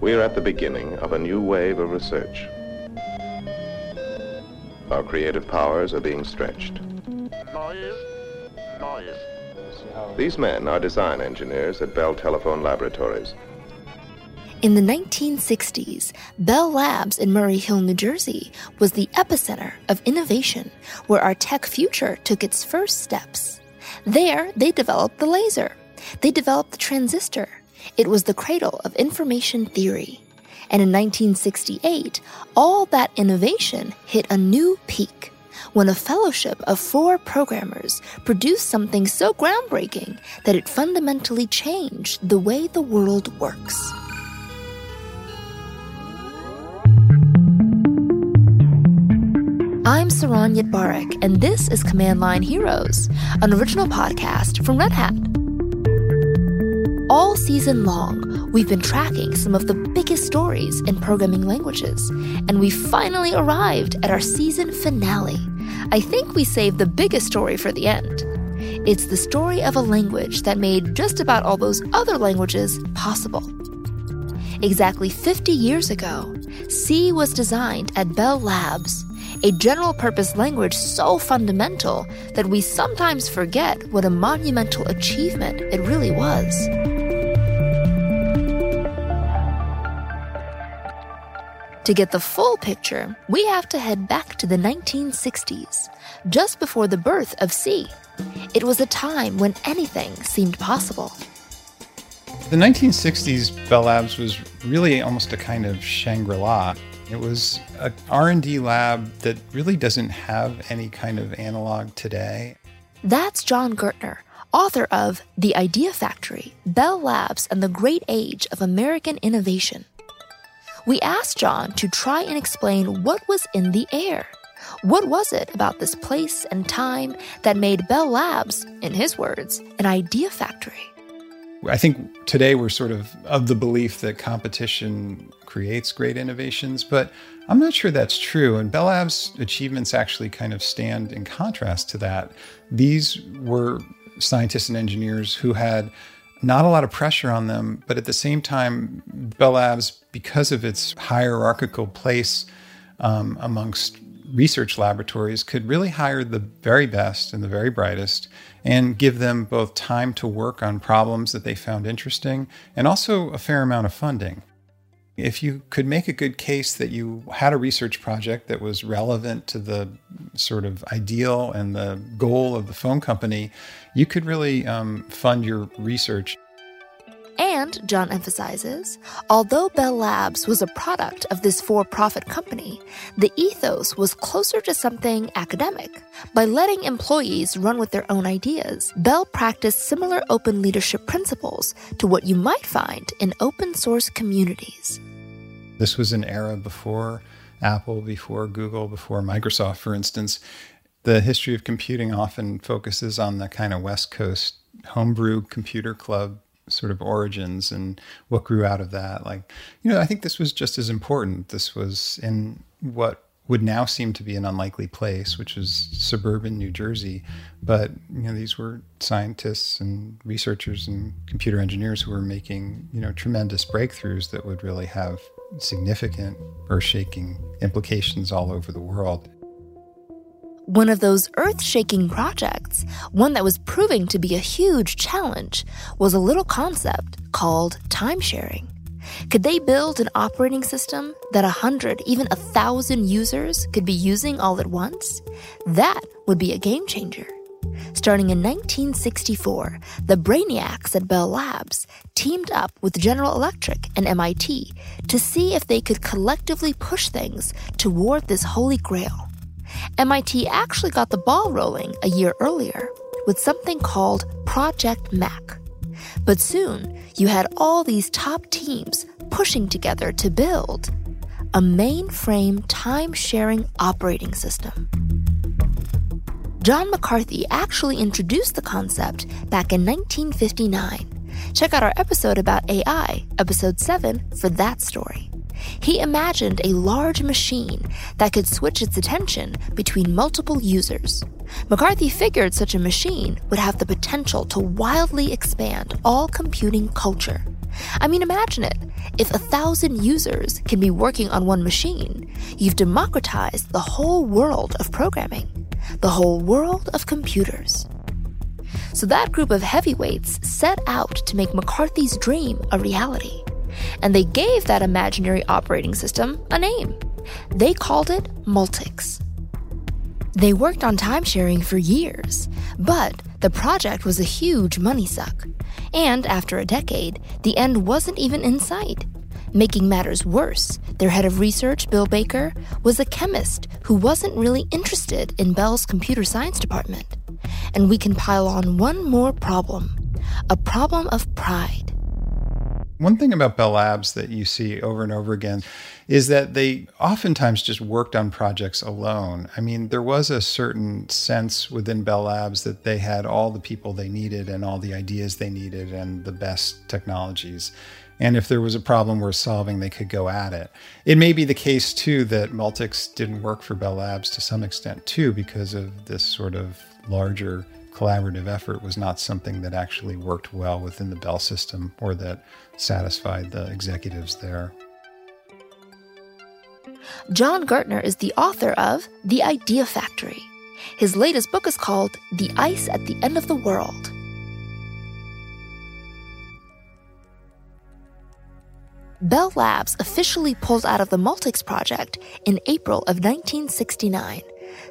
We are at the beginning of a new wave of research. Our creative powers are being stretched. Noise. Noise. These men are design engineers at Bell Telephone Laboratories. In the 1960s, Bell Labs in Murray Hill, New Jersey was the epicenter of innovation where our tech future took its first steps. There, they developed the laser. They developed the transistor. It was the cradle of information theory. And in 1968, all that innovation hit a new peak when a fellowship of four programmers produced something so groundbreaking that it fundamentally changed the way the world works. I'm Saron Yitbarek, and this is Command Line Heroes, an original podcast from Red Hat. All season long, we've been tracking some of the biggest stories in programming languages, and we finally arrived at our season finale. I think we saved the biggest story for the end. It's the story of a language that made just about all those other languages possible. Exactly 50 years ago, C was designed at Bell Labs a general purpose language so fundamental that we sometimes forget what a monumental achievement it really was. To get the full picture, we have to head back to the 1960s, just before the birth of C. It was a time when anything seemed possible. The 1960s, Bell Labs was really almost a kind of Shangri-La. It was a R&D lab that really doesn't have any kind of analog today. That's Jon Gertner, author of The Idea Factory, Bell Labs and the Great Age of American Innovation. We asked Jon to try and explain what was in the air. What was it about this place and time that made Bell Labs, in his words, an idea factory? I think today we're sort of of the belief that competition creates great innovations, but I'm not sure that's true. And Bell Labs' achievements actually kind of stand in contrast to that. These were scientists and engineers who had not a lot of pressure on them, but at the same time, Bell Labs, because of its hierarchical place um, amongst research laboratories, could really hire the very best and the very brightest and give them both time to work on problems that they found interesting and also a fair amount of funding. If you could make a good case that you had a research project that was relevant to the sort of ideal and the goal of the phone company, you could really um, fund your research. And, Jon emphasizes, although Bell Labs was a product of this for profit company, the ethos was closer to something academic. By letting employees run with their own ideas, Bell practiced similar open leadership principles to what you might find in open source communities. This was an era before Apple, before Google, before Microsoft, for instance. The history of computing often focuses on the kind of West Coast homebrew computer club sort of origins and what grew out of that. Like, you know, I think this was just as important. This was in what would now seem to be an unlikely place, which is suburban New Jersey. But you know, these were scientists and researchers and computer engineers who were making you know tremendous breakthroughs that would really have significant earth-shaking implications all over the world. One of those earth shaking projects, one that was proving to be a huge challenge, was a little concept called time sharing. Could they build an operating system that a hundred, even a thousand users could be using all at once? That would be a game changer. Starting in 1964, the brainiacs at Bell Labs teamed up with General Electric and MIT to see if they could collectively push things toward this holy grail. MIT actually got the ball rolling a year earlier with something called Project Mac. But soon, you had all these top teams pushing together to build a mainframe time sharing operating system. John McCarthy actually introduced the concept back in 1959. Check out our episode about AI, episode 7, for that story. He imagined a large machine that could switch its attention between multiple users. McCarthy figured such a machine would have the potential to wildly expand all computing culture. I mean, imagine it. If a thousand users can be working on one machine, you've democratized the whole world of programming, the whole world of computers. So that group of heavyweights set out to make McCarthy's dream a reality. And they gave that imaginary operating system a name. They called it Multics. They worked on timesharing for years, but the project was a huge money suck. And after a decade, the end wasn't even in sight. Making matters worse, their head of research, Bill Baker, was a chemist who wasn't really interested in Bell's computer science department. And we can pile on one more problem a problem of pride. One thing about Bell Labs that you see over and over again is that they oftentimes just worked on projects alone. I mean, there was a certain sense within Bell Labs that they had all the people they needed and all the ideas they needed and the best technologies. And if there was a problem worth solving, they could go at it. It may be the case, too, that Multics didn't work for Bell Labs to some extent, too, because of this sort of larger collaborative effort was not something that actually worked well within the Bell system or that satisfied the executives there. Jon Gertner is the author of The Idea Factory. His latest book is called The Ice at the End of the World. Bell Labs officially pulled out of the Multics project in April of 1969.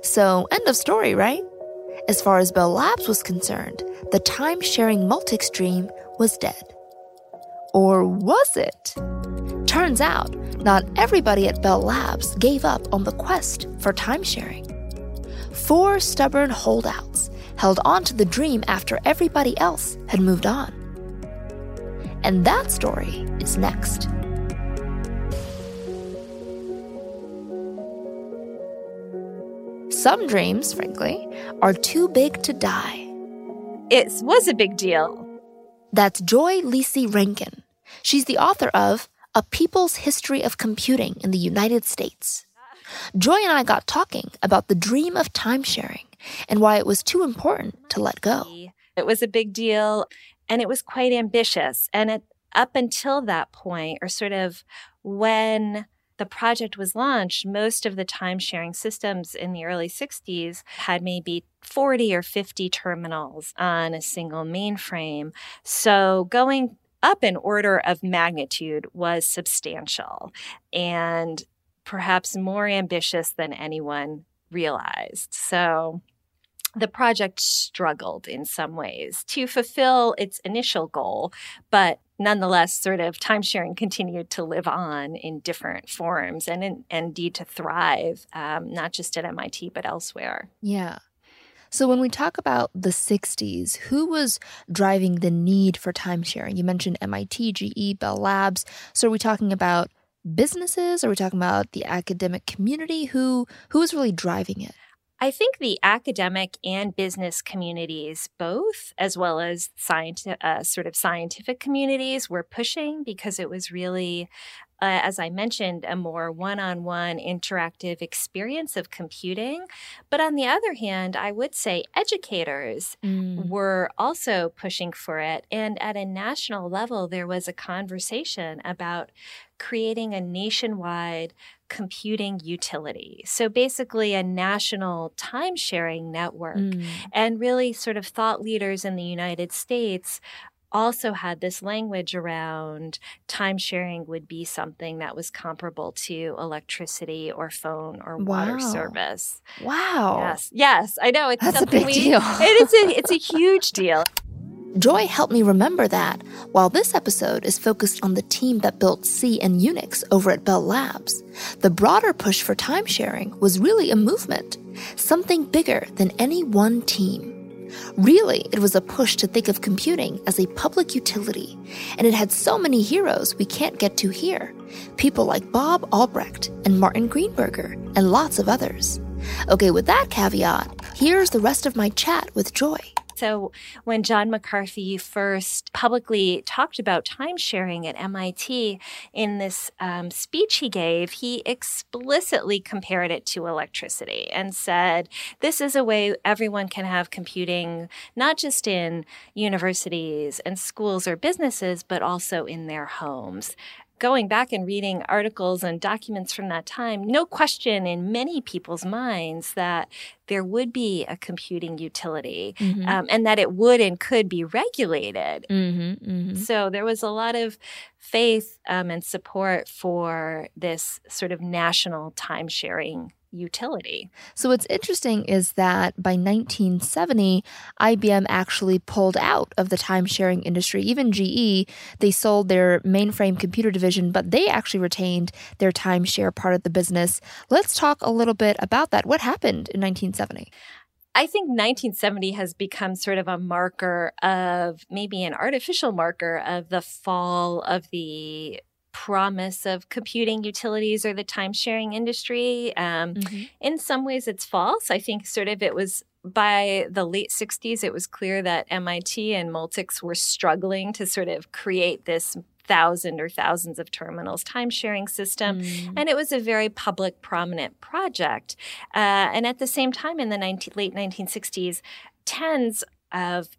So, end of story, right? As far as Bell Labs was concerned, the time sharing Multics dream was dead. Or was it? Turns out, not everybody at Bell Labs gave up on the quest for time sharing. Four stubborn holdouts held on to the dream after everybody else had moved on. And that story is next. Some dreams, frankly, are too big to die. It was a big deal. That's Joy Lisi Rankin. She's the author of A People's History of Computing in the United States. Joy and I got talking about the dream of time sharing and why it was too important to let go. It was a big deal and it was quite ambitious. And it, up until that point, or sort of when the project was launched, most of the time sharing systems in the early 60s had maybe 40 or 50 terminals on a single mainframe. So going up in order of magnitude was substantial and perhaps more ambitious than anyone realized. So the project struggled in some ways to fulfill its initial goal, but nonetheless, sort of timesharing continued to live on in different forms and, in, and indeed to thrive, um, not just at MIT, but elsewhere. Yeah. So, when we talk about the 60s, who was driving the need for timesharing? You mentioned MIT, GE, Bell Labs. So, are we talking about businesses? Are we talking about the academic community? Who who was really driving it? I think the academic and business communities, both, as well as scientific, uh, sort of scientific communities, were pushing because it was really uh, as I mentioned, a more one on one interactive experience of computing. But on the other hand, I would say educators mm. were also pushing for it. And at a national level, there was a conversation about creating a nationwide computing utility. So basically, a national time sharing network. Mm. And really, sort of thought leaders in the United States also had this language around time sharing would be something that was comparable to electricity or phone or wow. water service. Wow. Yes. Yes. I know. It's That's a big we, deal. it is a, it's a huge deal. Joy helped me remember that, while this episode is focused on the team that built C and Unix over at Bell Labs, the broader push for time sharing was really a movement, something bigger than any one team. Really, it was a push to think of computing as a public utility, and it had so many heroes we can't get to here. People like Bob Albrecht and Martin Greenberger, and lots of others. Okay, with that caveat, here's the rest of my chat with Joy. So, when John McCarthy first publicly talked about time sharing at MIT in this um, speech he gave, he explicitly compared it to electricity and said, This is a way everyone can have computing, not just in universities and schools or businesses, but also in their homes going back and reading articles and documents from that time, no question in many people's minds that there would be a computing utility mm-hmm. um, and that it would and could be regulated. Mm-hmm, mm-hmm. So there was a lot of faith um, and support for this sort of national time sharing utility. So, what's interesting is that by 1970, IBM actually pulled out of the time sharing industry. Even GE, they sold their mainframe computer division, but they actually retained their timeshare part of the business. Let's talk a little bit about that. What happened in 1970? I think 1970 has become sort of a marker of maybe an artificial marker of the fall of the promise of computing utilities or the time sharing industry. Um, mm-hmm. In some ways, it's false. I think sort of it was by the late 60s, it was clear that MIT and Multics were struggling to sort of create this thousand or thousands of terminals time sharing system. Mm. And it was a very public, prominent project. Uh, and at the same time, in the 19, late 1960s, tens of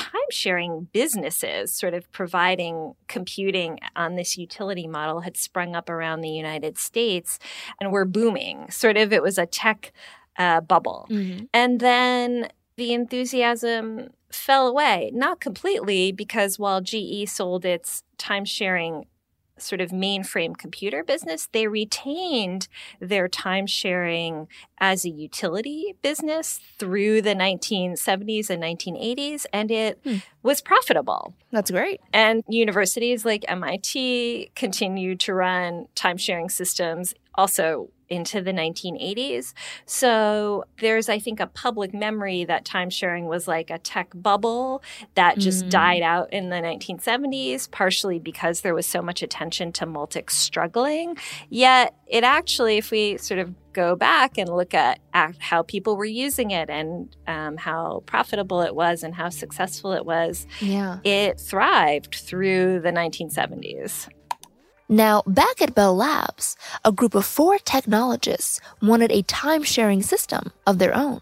time sharing businesses sort of providing computing on this utility model had sprung up around the United States and were booming. Sort of, it was a tech uh, bubble. Mm-hmm. And then the enthusiasm fell away, not completely, because while GE sold its time sharing sort of mainframe computer business, they retained their time sharing as a utility business through the 1970s and 1980s, and it hmm. was profitable. That's great. And universities like MIT continued to run time sharing systems also into the 1980s. So there's, I think, a public memory that time sharing was like a tech bubble that just mm. died out in the 1970s, partially because there was so much attention to Multics struggling. Yet it actually, if we sort of go back and look at, at how people were using it and um, how profitable it was and how successful it was, yeah. it thrived through the 1970s. Now, back at Bell Labs, a group of four technologists wanted a time sharing system of their own.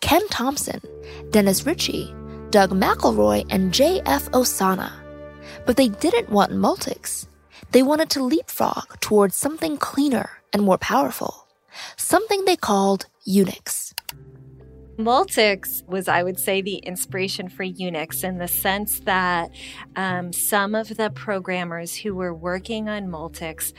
Ken Thompson, Dennis Ritchie, Doug McIlroy, and J.F. Ossanna. But they didn't want Multics. They wanted to leapfrog towards something cleaner and more powerful, something they called Unix. Multics was, I would say, the inspiration for Unix in the sense that um, some of the programmers who were working on Multics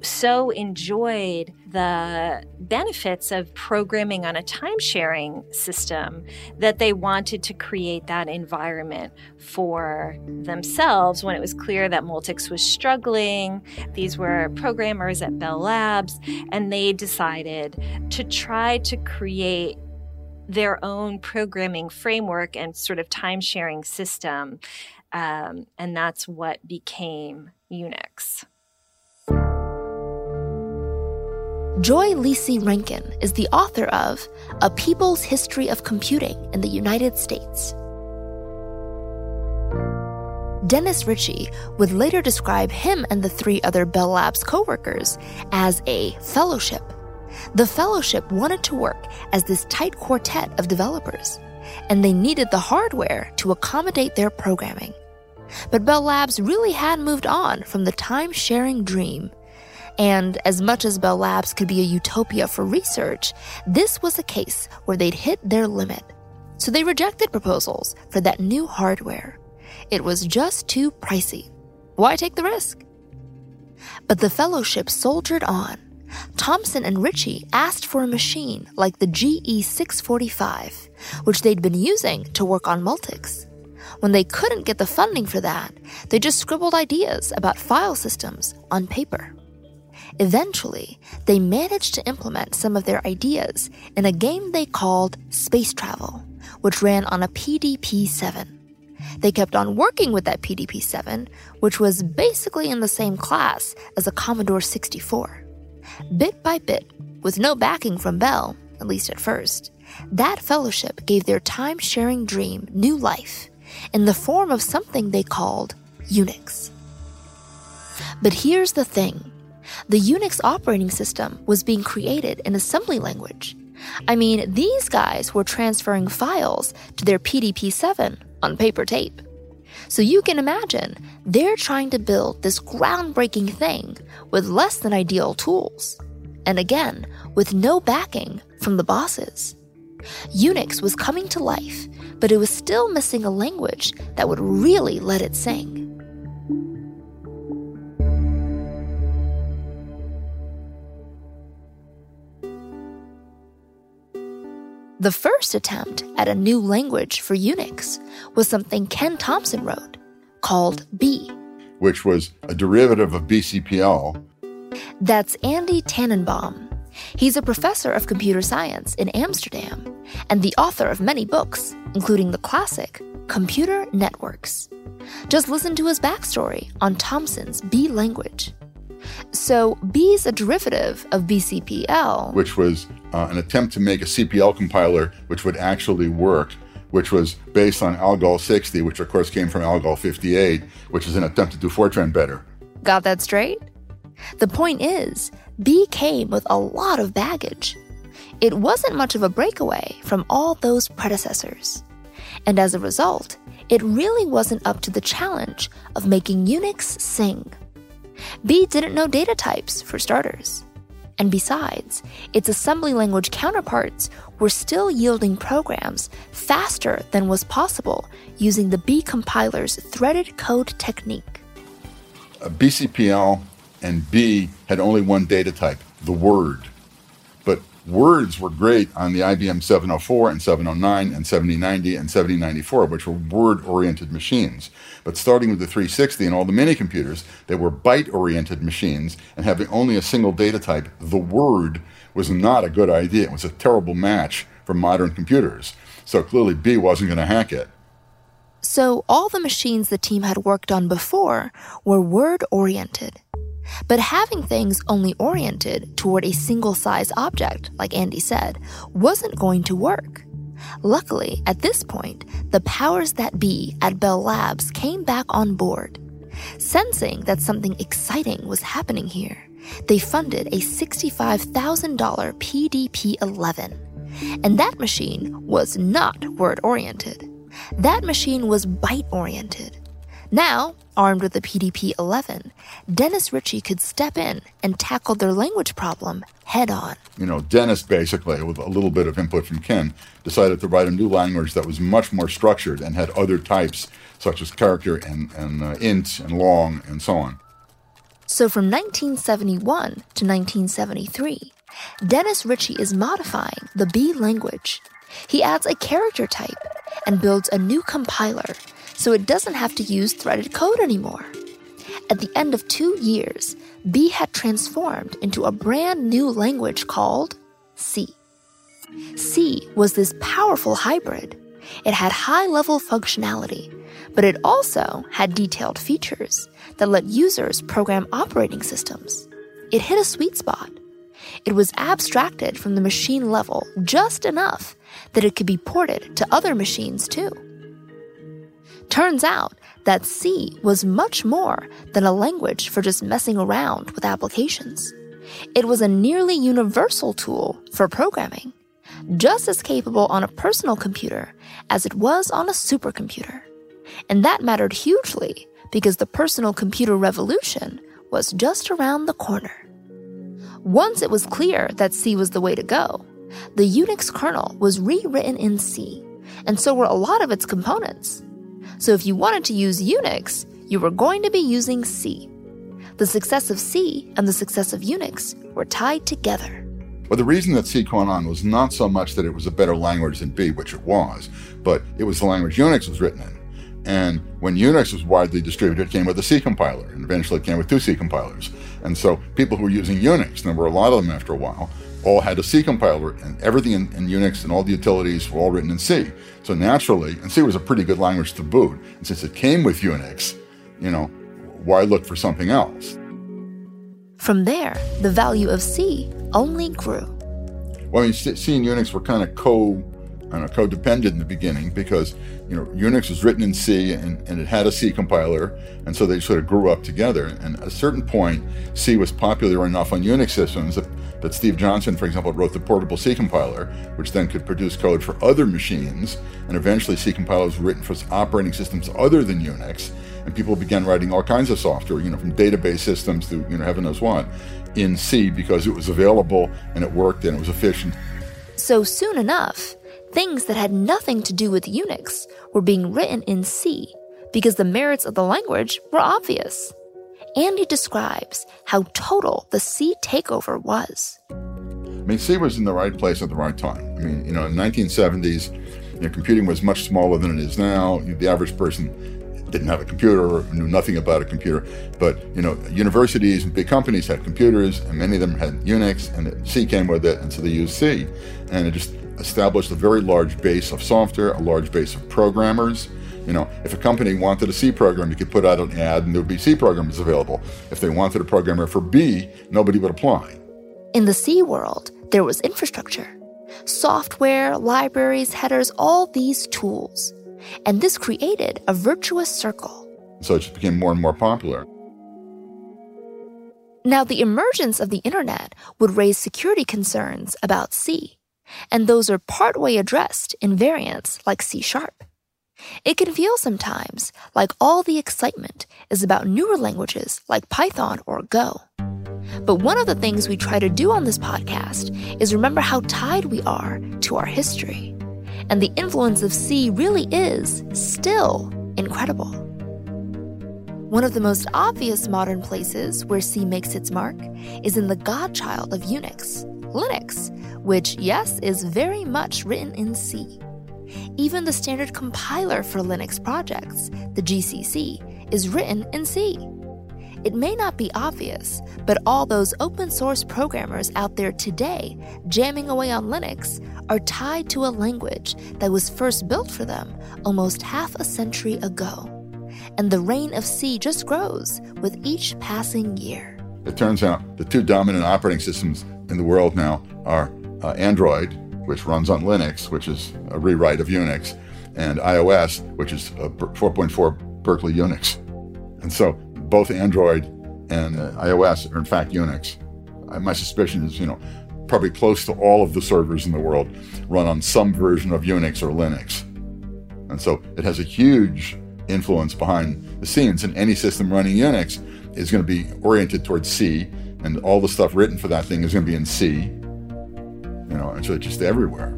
so enjoyed the benefits of programming on a time sharing system that they wanted to create that environment for themselves when it was clear that Multics was struggling. These were programmers at Bell Labs, and they decided to try to create their own programming framework and sort of time sharing system. Um, and that's what became Unix. Joy Lisi Rankin is the author of A People's History of Computing in the United States. Dennis Ritchie would later describe him and the three other Bell Labs coworkers as a fellowship the fellowship wanted to work as this tight quartet of developers, and they needed the hardware to accommodate their programming. But Bell Labs really had moved on from the time sharing dream. And as much as Bell Labs could be a utopia for research, this was a case where they'd hit their limit. So they rejected proposals for that new hardware. It was just too pricey. Why take the risk? But the fellowship soldiered on Thompson and Ritchie asked for a machine like the GE645, which they'd been using to work on Multics. When they couldn't get the funding for that, they just scribbled ideas about file systems on paper. Eventually, they managed to implement some of their ideas in a game they called Space Travel, which ran on a PDP 7. They kept on working with that PDP 7, which was basically in the same class as a Commodore 64. Bit by bit, with no backing from Bell, at least at first, That fellowship gave their time sharing dream new life in the form of something they called Unix. But here's the thing the Unix operating system was being created in assembly language. I mean, these guys were transferring files to their PDP 7 on paper tape. So you can imagine they're trying to build this groundbreaking thing with less than ideal tools. And again, with no backing from the bosses. Unix was coming to life, but it was still missing a language that would really let it sing. The first attempt at a new language for Unix was something Ken Thompson wrote called B, which was a derivative of BCPL. That's Andy Tanenbaum. He's a professor of computer science in Amsterdam and the author of many books, including the classic Computer Networks. Just listen to his backstory on Thompson's B language. So B is a derivative of BCPL, which was uh, an attempt to make a CPL compiler which would actually work, which was based on Algol 60, which of course came from Algol 58, which is an attempt to do Fortran better. Got that straight? The point is, B came with a lot of baggage. It wasn't much of a breakaway from all those predecessors. And as a result, it really wasn't up to the challenge of making Unix sing. B didn't know data types, for starters. And besides, its assembly language counterparts were still yielding programs faster than was possible using the B compiler's threaded code technique. BCPL and B had only one data type, the word. Words were great on the IBM 704 and 709 and 7090 and 7094, which were word oriented machines. But starting with the 360 and all the mini computers, they were byte oriented machines, and having only a single data type, the word, was not a good idea. It was a terrible match for modern computers. So clearly, B wasn't going to hack it. So all the machines the team had worked on before were word oriented. But having things only oriented toward a single size object, like Andy said, wasn't going to work. Luckily, at this point, the powers that be at Bell Labs came back on board. Sensing that something exciting was happening here, they funded a $65,000 PDP 11. And that machine was not word oriented. That machine was byte oriented. Now, armed with the PDP 11, Dennis Ritchie could step in and tackle their language problem head on. You know, Dennis basically, with a little bit of input from Ken, decided to write a new language that was much more structured and had other types, such as character and, and uh, int and long and so on. So from 1971 to 1973, Dennis Ritchie is modifying the B language. He adds a character type and builds a new compiler so it doesn't have to use threaded code anymore. At the end of two years, B had transformed into a brand new language called C. C was this powerful hybrid. It had high level functionality, but it also had detailed features that let users program operating systems. It hit a sweet spot. It was abstracted from the machine level just enough that it could be ported to other machines too. Turns out that C was much more than a language for just messing around with applications. It was a nearly universal tool for programming, just as capable on a personal computer as it was on a supercomputer. And that mattered hugely because the personal computer revolution was just around the corner. Once it was clear that C was the way to go, the Unix kernel was rewritten in C, and so were a lot of its components. So if you wanted to use Unix, you were going to be using C. The success of C and the success of Unix were tied together. Well, the reason that C caught on was not so much that it was a better language than B, which it was, but it was the language Unix was written in. And when Unix was widely distributed, it came with a C compiler, and eventually it came with two C compilers. And so people who were using Unix, and there were a lot of them after a while, all had a C compiler, and everything in, in, Unix and all the utilities were all written in C. So naturally, and C was a pretty good language to boot. And since it came with Unix, you know, why look for something else? From there, the value of C only grew. Well, I mean, C and Unix were kind of co know, codependent in the beginning because you know Unix was written in C and, and it had a C compiler, and so they sort of grew up together. And at a certain point, C was popular enough on Unix systems that, that Steve Johnson, for example, wrote the portable C compiler, which then could produce code for other machines. And eventually, C compilers were written for operating systems other than Unix, and people began writing all kinds of software, you know, from database systems to you know heaven knows what, in C because it was available and it worked and it was efficient. So soon enough, Things that had nothing to do with Unix were being written in C because the merits of the language were obvious. Andy describes how total the C takeover was. I mean, C was in the right place at the right time. I mean, you know, in the 1970s, you know, computing was much smaller than it is now. The average person didn't have a computer or knew nothing about a computer. But you know, universities and big companies had computers, and many of them had Unix, and C came with it, and so they used C, and it just established a very large base of software, a large base of programmers. You know, if a company wanted a C program, you could put out an ad and there would be C programs available. If they wanted a programmer for B, nobody would apply. In the C world, there was infrastructure software, libraries, headers, all these tools. And this created a virtuous circle. So it just became more and more popular. Now, the emergence of the internet would raise security concerns about C and those are partway addressed in variants like C sharp. It can feel sometimes like all the excitement is about newer languages like Python or Go. But one of the things we try to do on this podcast is remember how tied we are to our history. And the influence of C really is still incredible. One of the most obvious modern places where C makes its mark is in the godchild of Unix, Linux, which, yes, is very much written in C. Even the standard compiler for Linux projects, the GCC, is written in C. It may not be obvious, but all those open source programmers out there today jamming away on Linux are tied to a language that was first built for them almost half a century ago. And the reign of C just grows with each passing year. It turns out the two dominant operating systems in the world now are uh, Android, which runs on Linux, which is a rewrite of Unix, and iOS, which is 4.4 Berkeley Unix. And so both Android and uh, iOS are in fact Unix. My suspicion is, you know, probably close to all of the servers in the world run on some version of Unix or Linux. And so it has a huge influence behind the scenes, and any system running Unix is going to be oriented towards C, and all the stuff written for that thing is going to be in C you know, and so it's just everywhere.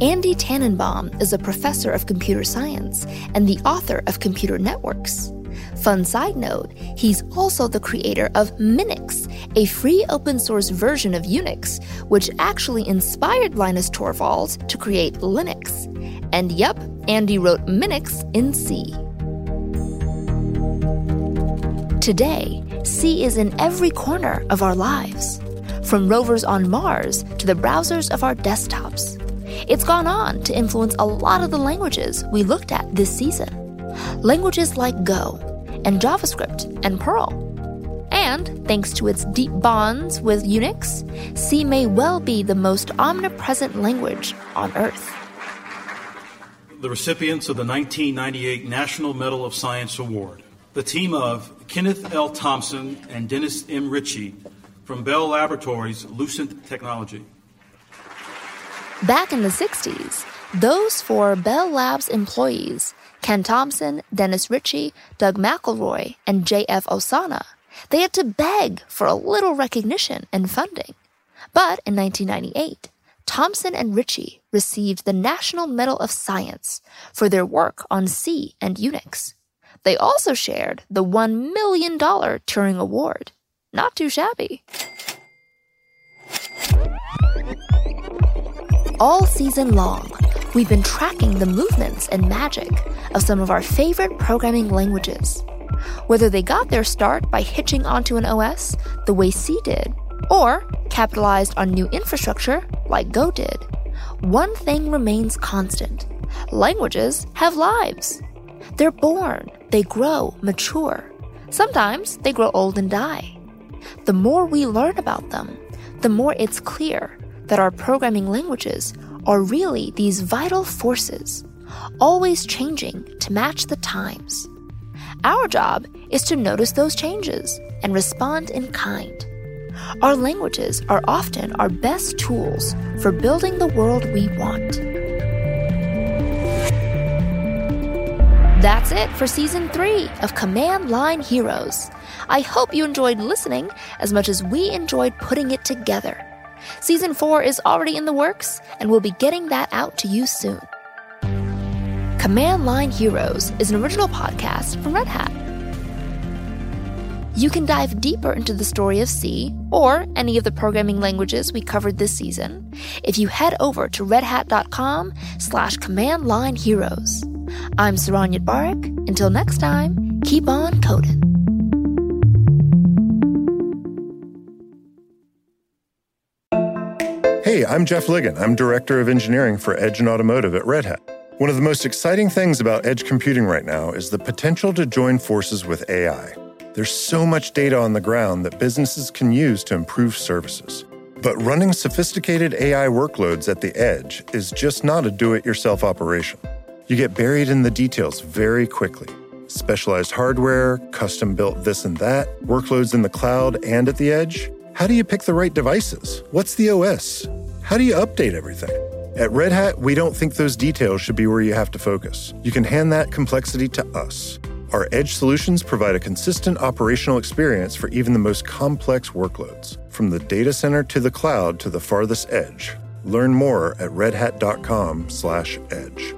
Andy Tanenbaum is a professor of computer science and the author of Computer Networks. Fun side note, he's also the creator of Minix, a free open source version of Unix, which actually inspired Linus Torvalds to create Linux. And yep, Andy wrote Minix in C. Today, C is in every corner of our lives, from rovers on Mars to the browsers of our desktops. It's gone on to influence a lot of the languages we looked at this season. Languages like Go, and JavaScript, and Perl. And thanks to its deep bonds with Unix, C may well be the most omnipresent language on Earth. The recipients of the 1998 National Medal of Science Award the team of Kenneth L. Thompson and Dennis M. Ritchie from Bell Laboratories Lucent Technology. Back in the 60s, those four Bell Labs employees, Ken Thompson, Dennis Ritchie, Doug McIlroy, and J.F. Ossanna, they had to beg for a little recognition and funding. But in 1998, Thompson and Ritchie received the National Medal of Science for their work on C and Unix. They also shared the $1 million Turing Award. Not too shabby. All season long, we've been tracking the movements and magic of some of our favorite programming languages. Whether they got their start by hitching onto an OS the way C did, or capitalized on new infrastructure like Go did, one thing remains constant languages have lives. They're born, they grow, mature. Sometimes they grow old and die. The more we learn about them, the more it's clear that our programming languages are really these vital forces, always changing to match the times. Our job is to notice those changes and respond in kind. Our languages are often our best tools for building the world we want. That's it for season three of Command Line Heroes. I hope you enjoyed listening as much as we enjoyed putting it together. Season 4 is already in the works, and we'll be getting that out to you soon. Command Line Heroes is an original podcast from Red Hat. You can dive deeper into the story of C or any of the programming languages we covered this season if you head over to redhat.com slash command line heroes. I'm Saron Yitbarek. Until next time, keep on coding. Hey, I'm Jeff Ligon. I'm Director of Engineering for Edge and Automotive at Red Hat. One of the most exciting things about edge computing right now is the potential to join forces with AI. There's so much data on the ground that businesses can use to improve services. But running sophisticated AI workloads at the edge is just not a do it yourself operation. You get buried in the details very quickly. Specialized hardware, custom built this and that, workloads in the cloud and at the edge. How do you pick the right devices? What's the OS? How do you update everything? At Red Hat, we don't think those details should be where you have to focus. You can hand that complexity to us. Our edge solutions provide a consistent operational experience for even the most complex workloads, from the data center to the cloud to the farthest edge. Learn more at redhat.com/edge.